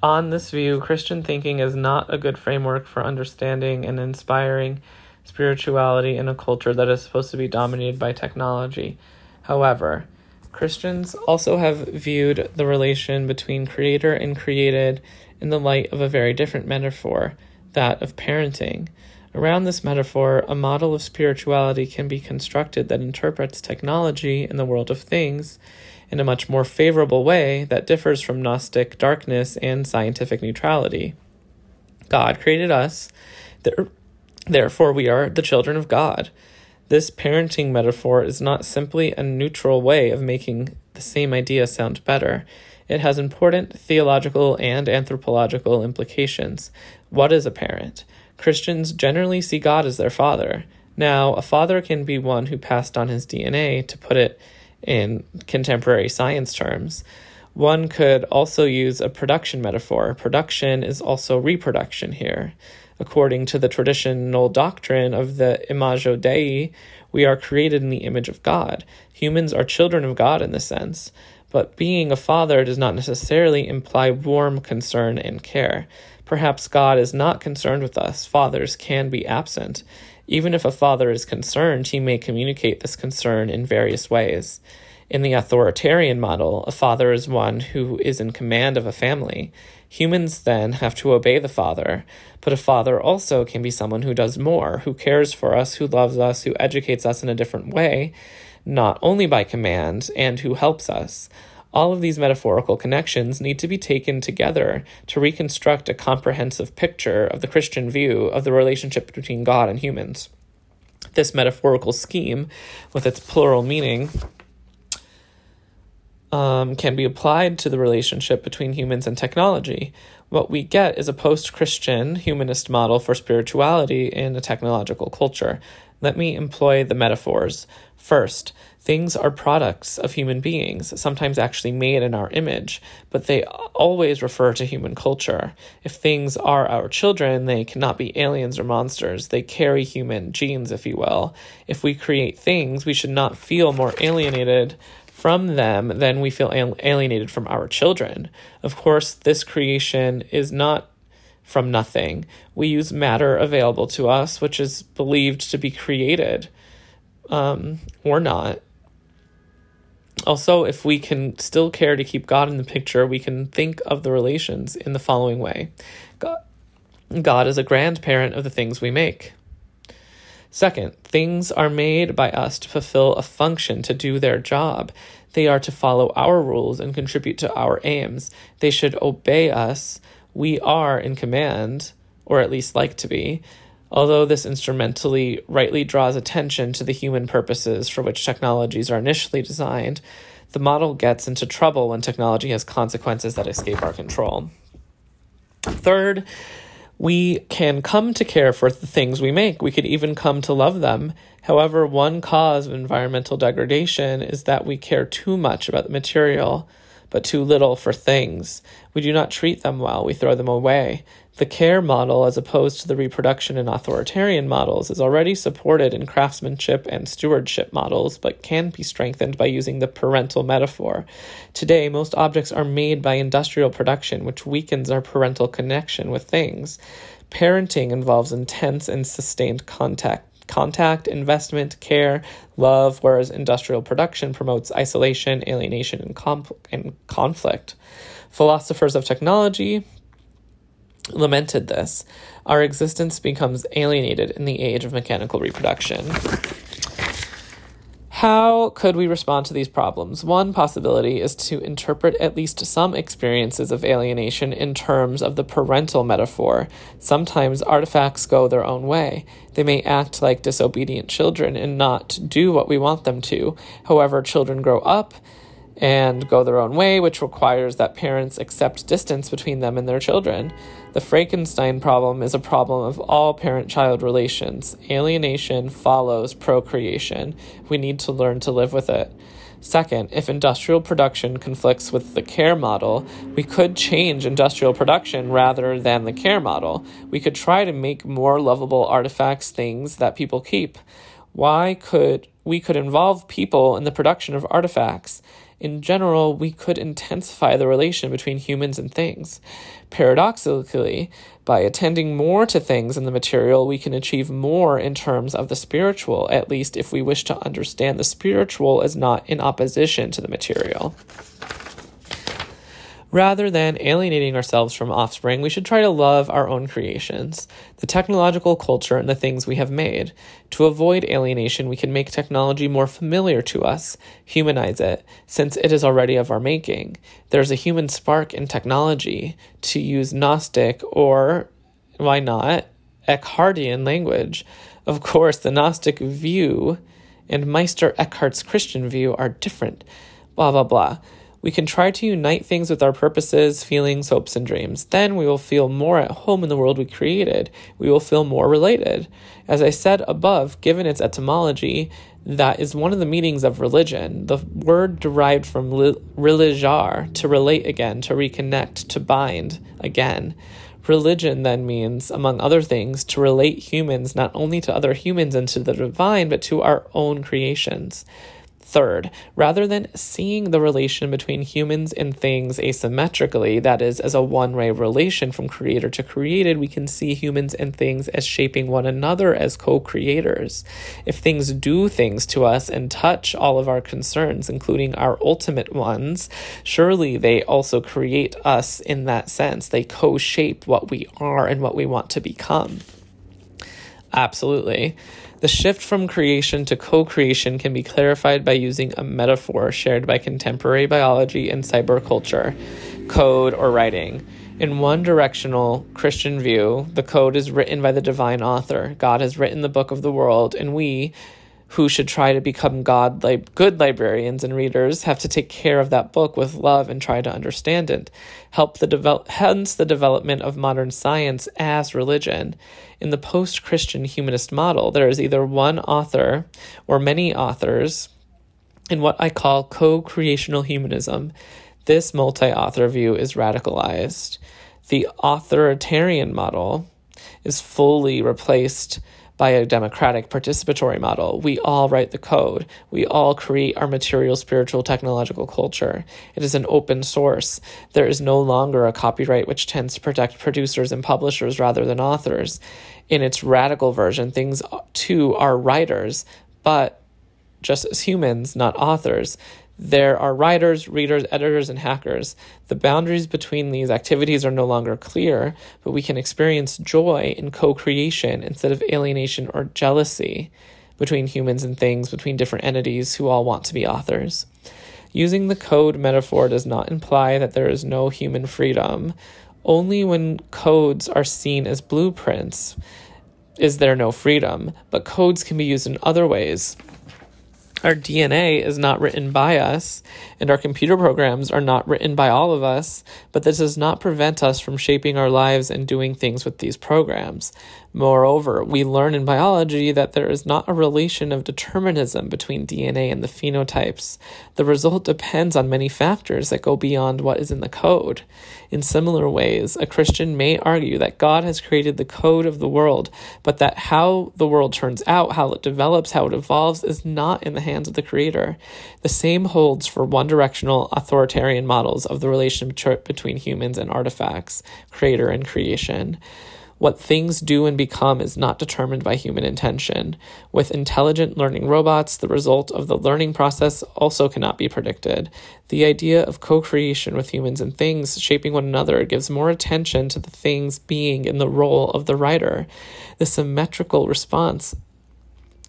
On this view, Christian thinking is not a good framework for understanding and inspiring spirituality in a culture that is supposed to be dominated by technology. However, Christians also have viewed the relation between creator and created in the light of a very different metaphor, that of parenting. Around this metaphor, a model of spirituality can be constructed that interprets technology in the world of things in a much more favorable way that differs from Gnostic darkness and scientific neutrality. God created us, therefore, we are the children of God. This parenting metaphor is not simply a neutral way of making the same idea sound better. It has important theological and anthropological implications. What is a parent? Christians generally see God as their father. Now, a father can be one who passed on his DNA, to put it in contemporary science terms. One could also use a production metaphor. Production is also reproduction here. According to the traditional doctrine of the Imago Dei, we are created in the image of God. Humans are children of God in this sense, but being a father does not necessarily imply warm concern and care. Perhaps God is not concerned with us. Fathers can be absent. Even if a father is concerned, he may communicate this concern in various ways. In the authoritarian model, a father is one who is in command of a family. Humans then have to obey the father, but a father also can be someone who does more, who cares for us, who loves us, who educates us in a different way, not only by command, and who helps us. All of these metaphorical connections need to be taken together to reconstruct a comprehensive picture of the Christian view of the relationship between God and humans. This metaphorical scheme, with its plural meaning, um, can be applied to the relationship between humans and technology. What we get is a post Christian humanist model for spirituality in a technological culture. Let me employ the metaphors. First, things are products of human beings, sometimes actually made in our image, but they always refer to human culture. If things are our children, they cannot be aliens or monsters. They carry human genes, if you will. If we create things, we should not feel more alienated from them, than we feel alienated from our children. Of course, this creation is not from nothing. We use matter available to us, which is believed to be created um, or not. Also, if we can still care to keep God in the picture, we can think of the relations in the following way God, is a grandparent of the things we make. Second, things are made by us to fulfill a function, to do their job. They are to follow our rules and contribute to our aims. They should obey us. We are in command, or at least like to be. Although this instrumentally rightly draws attention to the human purposes for which technologies are initially designed, the model gets into trouble when technology has consequences that escape our control. Third, we can come to care for the things we make. We could even come to love them. However, one cause of environmental degradation is that we care too much about the material, but too little for things. We do not treat them well, we throw them away. The care model, as opposed to the reproduction and authoritarian models, is already supported in craftsmanship and stewardship models, but can be strengthened by using the parental metaphor. Today, most objects are made by industrial production, which weakens our parental connection with things. Parenting involves intense and sustained contact contact, investment, care, love, whereas industrial production promotes isolation, alienation, and, comp- and conflict. Philosophers of technology lamented this. Our existence becomes alienated in the age of mechanical reproduction. How could we respond to these problems? One possibility is to interpret at least some experiences of alienation in terms of the parental metaphor. Sometimes artifacts go their own way. They may act like disobedient children and not do what we want them to. However, children grow up and go their own way, which requires that parents accept distance between them and their children. The Frankenstein problem is a problem of all parent child relations. Alienation follows procreation. We need to learn to live with it. Second, if industrial production conflicts with the care model, we could change industrial production rather than the care model. We could try to make more lovable artifacts things that people keep. Why could we could involve people in the production of artifacts? In general, we could intensify the relation between humans and things. Paradoxically, by attending more to things in the material, we can achieve more in terms of the spiritual, at least if we wish to understand the spiritual as not in opposition to the material. Rather than alienating ourselves from offspring, we should try to love our own creations, the technological culture, and the things we have made. To avoid alienation, we can make technology more familiar to us, humanize it, since it is already of our making. There's a human spark in technology, to use Gnostic or, why not, Eckhartian language. Of course, the Gnostic view and Meister Eckhart's Christian view are different. Blah, blah, blah. We can try to unite things with our purposes, feelings, hopes, and dreams. Then we will feel more at home in the world we created. We will feel more related. As I said above, given its etymology, that is one of the meanings of religion. The word derived from li- religar, to relate again, to reconnect, to bind again. Religion then means, among other things, to relate humans not only to other humans and to the divine, but to our own creations. Third, rather than seeing the relation between humans and things asymmetrically, that is, as a one way relation from creator to created, we can see humans and things as shaping one another as co creators. If things do things to us and touch all of our concerns, including our ultimate ones, surely they also create us in that sense. They co shape what we are and what we want to become. Absolutely. The shift from creation to co creation can be clarified by using a metaphor shared by contemporary biology and cyberculture code or writing. In one directional Christian view, the code is written by the divine author. God has written the book of the world, and we, who should try to become God like good librarians and readers have to take care of that book with love and try to understand it. Help the develop hence the development of modern science as religion. In the post-Christian humanist model, there is either one author or many authors in what I call co-creational humanism. This multi-author view is radicalized. The authoritarian model is fully replaced by a democratic participatory model. We all write the code. We all create our material, spiritual, technological culture. It is an open source. There is no longer a copyright which tends to protect producers and publishers rather than authors. In its radical version, things too are writers, but just as humans, not authors. There are writers, readers, editors, and hackers. The boundaries between these activities are no longer clear, but we can experience joy in co creation instead of alienation or jealousy between humans and things, between different entities who all want to be authors. Using the code metaphor does not imply that there is no human freedom. Only when codes are seen as blueprints is there no freedom, but codes can be used in other ways. Our DNA is not written by us, and our computer programs are not written by all of us, but this does not prevent us from shaping our lives and doing things with these programs. Moreover, we learn in biology that there is not a relation of determinism between DNA and the phenotypes. The result depends on many factors that go beyond what is in the code. In similar ways, a Christian may argue that God has created the code of the world, but that how the world turns out, how it develops, how it evolves, is not in the hands of the Creator. The same holds for one directional authoritarian models of the relationship between humans and artifacts, creator and creation. What things do and become is not determined by human intention. With intelligent learning robots, the result of the learning process also cannot be predicted. The idea of co creation with humans and things shaping one another gives more attention to the things being in the role of the writer. The symmetrical response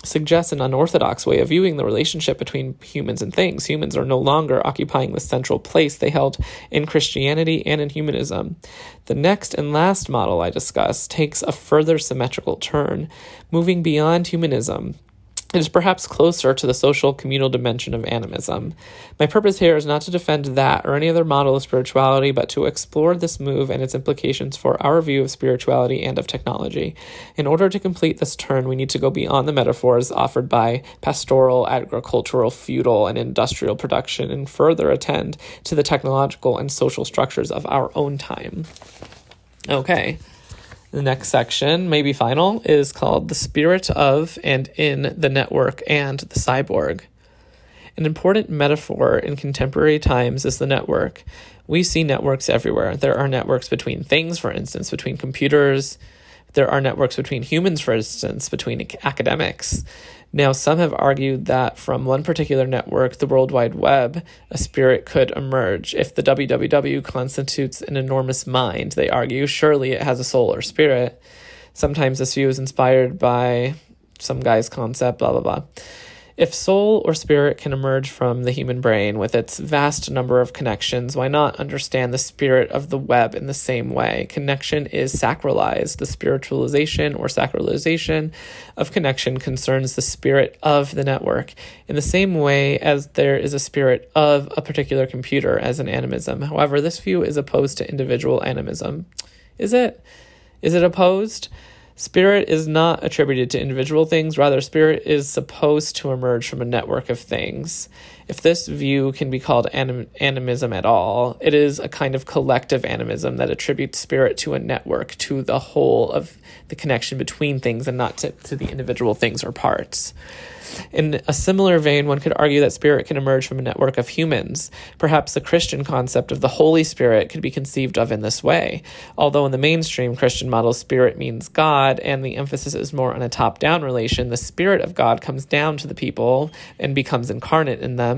suggests an unorthodox way of viewing the relationship between humans and things. Humans are no longer occupying the central place they held in Christianity and in humanism. The next and last model I discuss takes a further symmetrical turn, moving beyond humanism it is perhaps closer to the social communal dimension of animism. My purpose here is not to defend that or any other model of spirituality, but to explore this move and its implications for our view of spirituality and of technology. In order to complete this turn, we need to go beyond the metaphors offered by pastoral, agricultural, feudal, and industrial production and further attend to the technological and social structures of our own time. Okay. The next section, maybe final, is called The Spirit of and in the Network and the Cyborg. An important metaphor in contemporary times is the network. We see networks everywhere. There are networks between things, for instance, between computers. There are networks between humans, for instance, between academics. Now, some have argued that from one particular network, the World Wide Web, a spirit could emerge. If the WWW constitutes an enormous mind, they argue, surely it has a soul or spirit. Sometimes this view is inspired by some guy's concept, blah, blah, blah. If soul or spirit can emerge from the human brain with its vast number of connections, why not understand the spirit of the web in the same way? Connection is sacralized. The spiritualization or sacralization of connection concerns the spirit of the network in the same way as there is a spirit of a particular computer as an animism. However, this view is opposed to individual animism. Is it? Is it opposed? Spirit is not attributed to individual things, rather, spirit is supposed to emerge from a network of things. If this view can be called anim- animism at all, it is a kind of collective animism that attributes spirit to a network, to the whole of the connection between things and not to, to the individual things or parts. In a similar vein, one could argue that spirit can emerge from a network of humans. Perhaps the Christian concept of the Holy Spirit could be conceived of in this way. Although in the mainstream Christian model, spirit means God, and the emphasis is more on a top down relation, the Spirit of God comes down to the people and becomes incarnate in them.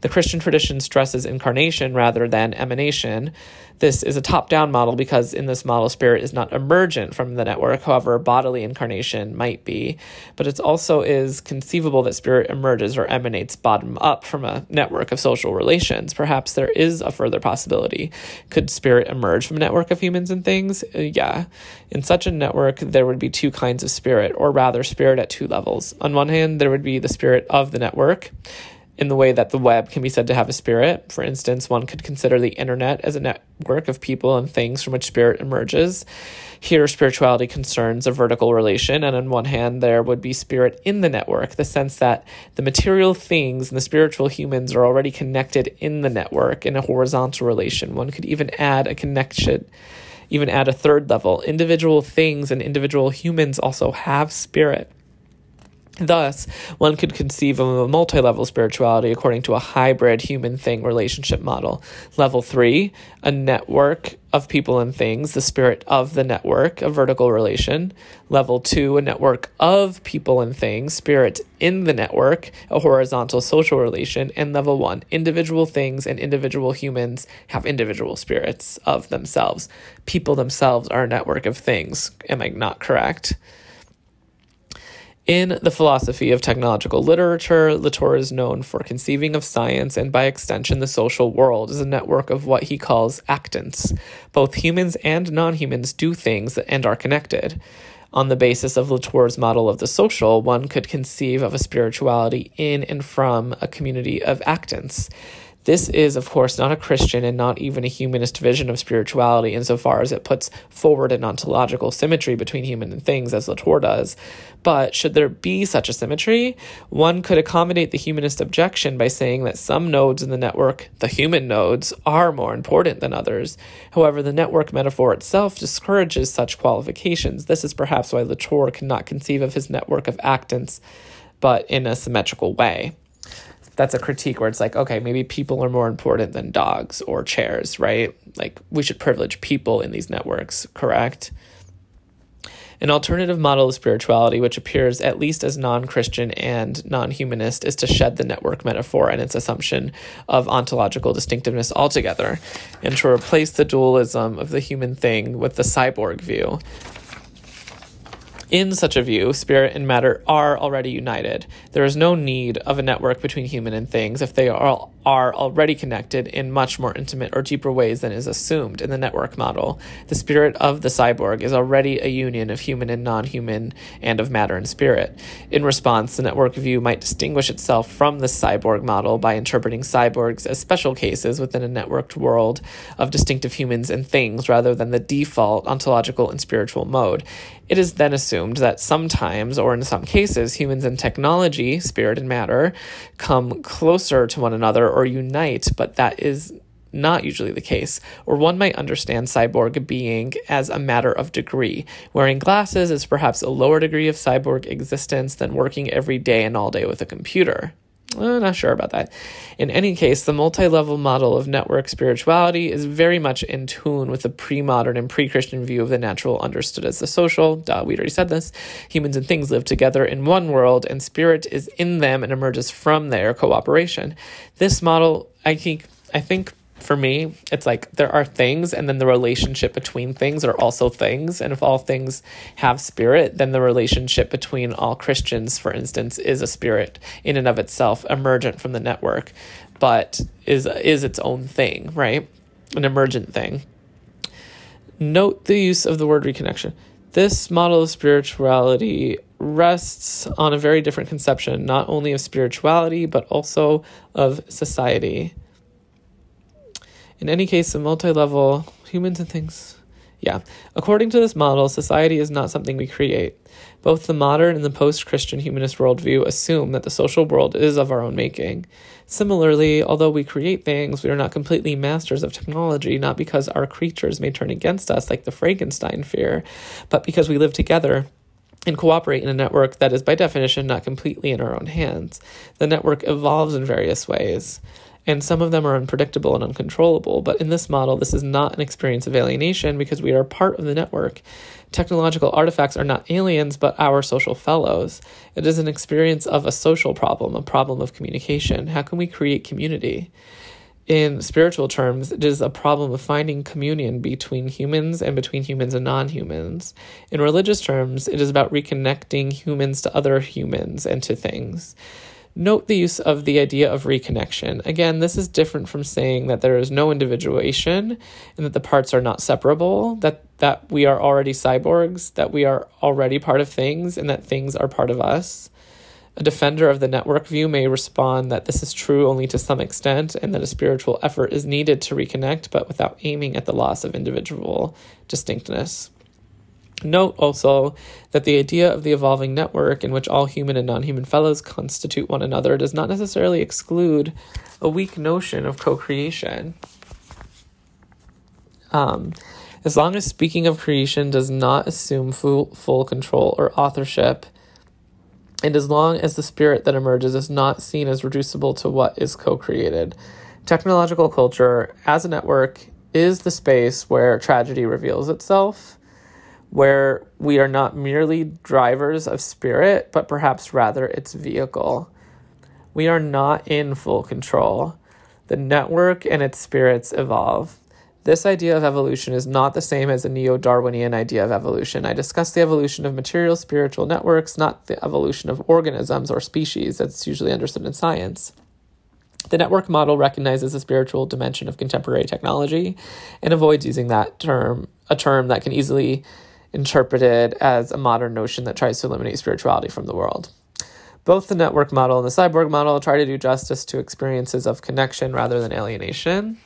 The Christian tradition stresses incarnation rather than emanation. This is a top down model because in this model, spirit is not emergent from the network, however, bodily incarnation might be. But it also is conceivable that spirit emerges or emanates bottom up from a network of social relations. Perhaps there is a further possibility. Could spirit emerge from a network of humans and things? Uh, yeah. In such a network, there would be two kinds of spirit, or rather, spirit at two levels. On one hand, there would be the spirit of the network in the way that the web can be said to have a spirit. For instance, one could consider the internet as a network of people and things from which spirit emerges. Here, spirituality concerns a vertical relation, and on one hand, there would be spirit in the network, the sense that the material things and the spiritual humans are already connected in the network in a horizontal relation. One could even add a connection even add a third level. Individual things and individual humans also have spirit. Thus, one could conceive of a multi level spirituality according to a hybrid human thing relationship model. Level three, a network of people and things, the spirit of the network, a vertical relation. Level two, a network of people and things, spirit in the network, a horizontal social relation. And level one, individual things and individual humans have individual spirits of themselves. People themselves are a network of things. Am I not correct? In the philosophy of technological literature, Latour is known for conceiving of science and, by extension, the social world as a network of what he calls actants. Both humans and non humans do things and are connected. On the basis of Latour's model of the social, one could conceive of a spirituality in and from a community of actants. This is, of course, not a Christian and not even a humanist vision of spirituality insofar as it puts forward an ontological symmetry between human and things, as Latour does. But should there be such a symmetry, one could accommodate the humanist objection by saying that some nodes in the network, the human nodes, are more important than others. However, the network metaphor itself discourages such qualifications. This is perhaps why Latour cannot conceive of his network of actants, but in a symmetrical way that's a critique where it's like, okay, maybe people are more important than dogs or chairs, right? Like we should privilege people in these networks, correct? An alternative model of spirituality, which appears at least as non Christian and non humanist, is to shed the network metaphor and its assumption of ontological distinctiveness altogether, and to replace the dualism of the human thing with the cyborg view. In such a view, spirit and matter are already united. There is no need of a network between human and things if they are, are already connected in much more intimate or deeper ways than is assumed in the network model. The spirit of the cyborg is already a union of human and non human and of matter and spirit. In response, the network view might distinguish itself from the cyborg model by interpreting cyborgs as special cases within a networked world of distinctive humans and things rather than the default ontological and spiritual mode. It is then assumed that sometimes, or in some cases, humans and technology, spirit and matter, come closer to one another or unite, but that is not usually the case, or one might understand cyborg being as a matter of degree. Wearing glasses is perhaps a lower degree of cyborg existence than working every day and all day with a computer. I'm not sure about that. In any case, the multi level model of network spirituality is very much in tune with the pre modern and pre Christian view of the natural understood as the social. Duh, we already said this. Humans and things live together in one world, and spirit is in them and emerges from their cooperation. This model, I think, I think for me, it's like there are things, and then the relationship between things are also things. And if all things have spirit, then the relationship between all Christians, for instance, is a spirit in and of itself, emergent from the network, but is is its own thing, right? An emergent thing. Note the use of the word reconnection. This model of spirituality rests on a very different conception, not only of spirituality, but also of society. In any case, the multi level humans and things. Yeah. According to this model, society is not something we create. Both the modern and the post Christian humanist worldview assume that the social world is of our own making. Similarly, although we create things, we are not completely masters of technology, not because our creatures may turn against us like the Frankenstein fear, but because we live together and cooperate in a network that is, by definition, not completely in our own hands. The network evolves in various ways and some of them are unpredictable and uncontrollable. But in this model, this is not an experience of alienation because we are part of the network. Technological artifacts are not aliens, but our social fellows. It is an experience of a social problem, a problem of communication. How can we create community? In spiritual terms, it is a problem of finding communion between humans and between humans and non humans. In religious terms, it is about reconnecting humans to other humans and to things. Note the use of the idea of reconnection. Again, this is different from saying that there is no individuation and that the parts are not separable, that, that we are already cyborgs, that we are already part of things, and that things are part of us. A defender of the network view may respond that this is true only to some extent and that a spiritual effort is needed to reconnect, but without aiming at the loss of individual distinctness. Note also that the idea of the evolving network in which all human and non human fellows constitute one another does not necessarily exclude a weak notion of co creation. Um, as long as speaking of creation does not assume full, full control or authorship, and as long as the spirit that emerges is not seen as reducible to what is co created, technological culture as a network is the space where tragedy reveals itself where we are not merely drivers of spirit, but perhaps rather its vehicle. We are not in full control. The network and its spirits evolve. This idea of evolution is not the same as a neo Darwinian idea of evolution. I discuss the evolution of material spiritual networks, not the evolution of organisms or species that's usually understood in science. The network model recognizes the spiritual dimension of contemporary technology and avoids using that term, a term that can easily interpreted as a modern notion that tries to eliminate spirituality from the world. Both the network model and the cyborg model try to do justice to experiences of connection rather than alienation.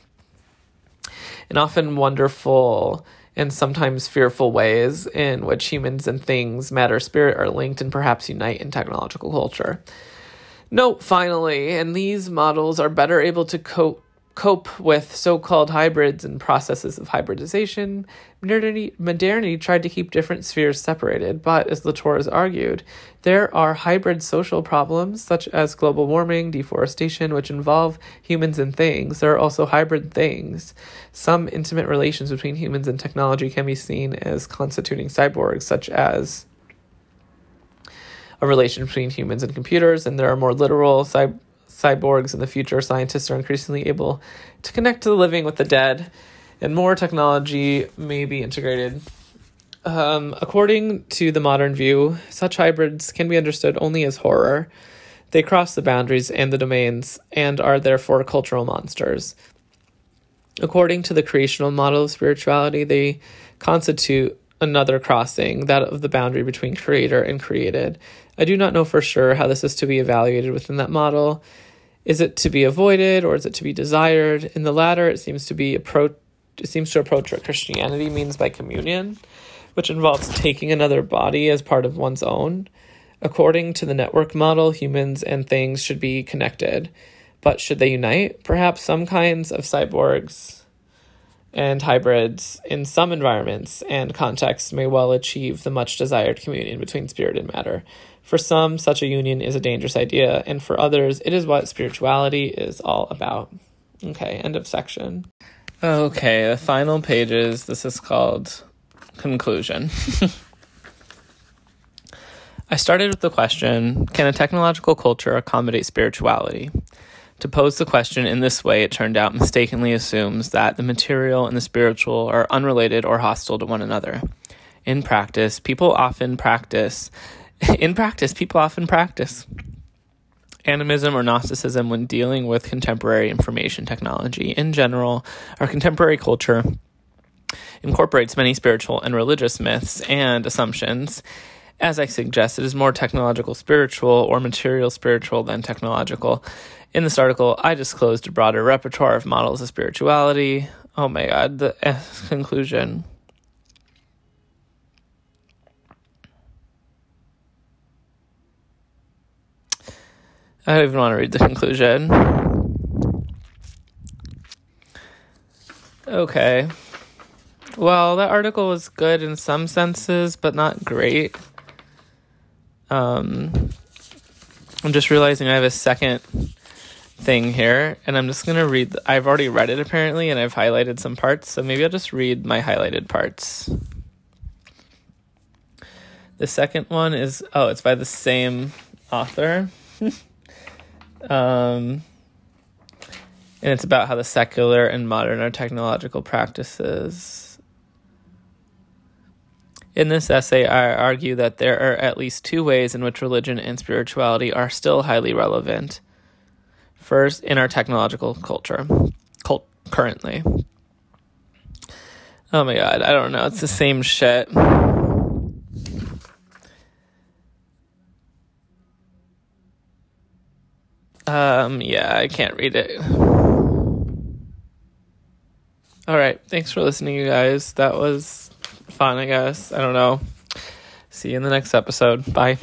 In often wonderful and sometimes fearful ways in which humans and things, matter, spirit are linked and perhaps unite in technological culture. Note finally, and these models are better able to cope cope with so called hybrids and processes of hybridization, modernity, modernity tried to keep different spheres separated. But, as Latour has argued, there are hybrid social problems such as global warming, deforestation, which involve humans and things. There are also hybrid things. Some intimate relations between humans and technology can be seen as constituting cyborgs, such as a relation between humans and computers, and there are more literal cyborgs cyborgs in the future, scientists are increasingly able to connect to the living with the dead, and more technology may be integrated. Um, according to the modern view, such hybrids can be understood only as horror. They cross the boundaries and the domains and are therefore cultural monsters. According to the creational model of spirituality, they constitute another crossing, that of the boundary between creator and created. I do not know for sure how this is to be evaluated within that model. Is it to be avoided or is it to be desired? In the latter, it seems to be approach it seems to approach what Christianity means by communion, which involves taking another body as part of one's own. According to the network model, humans and things should be connected. But should they unite? Perhaps some kinds of cyborgs and hybrids in some environments and contexts may well achieve the much desired communion between spirit and matter. For some, such a union is a dangerous idea, and for others, it is what spirituality is all about. Okay, end of section. Okay, the final pages. This is called conclusion. I started with the question Can a technological culture accommodate spirituality? To pose the question in this way, it turned out, mistakenly assumes that the material and the spiritual are unrelated or hostile to one another. In practice, people often practice. In practice, people often practice animism or Gnosticism when dealing with contemporary information technology. In general, our contemporary culture incorporates many spiritual and religious myths and assumptions. As I suggested, it is more technological spiritual or material spiritual than technological. In this article, I disclosed a broader repertoire of models of spirituality. Oh my god, the uh, conclusion. I don't even want to read the conclusion. Okay. Well, that article was good in some senses, but not great. Um, I'm just realizing I have a second thing here, and I'm just gonna read. I've already read it apparently, and I've highlighted some parts, so maybe I'll just read my highlighted parts. The second one is oh, it's by the same author. um, and it's about how the secular and modern are technological practices. In this essay, I argue that there are at least two ways in which religion and spirituality are still highly relevant. First, in our technological culture, cult currently. Oh my god, I don't know. It's the same shit. Um, yeah, I can't read it. All right, thanks for listening, you guys. That was fun, I guess. I don't know. See you in the next episode. Bye.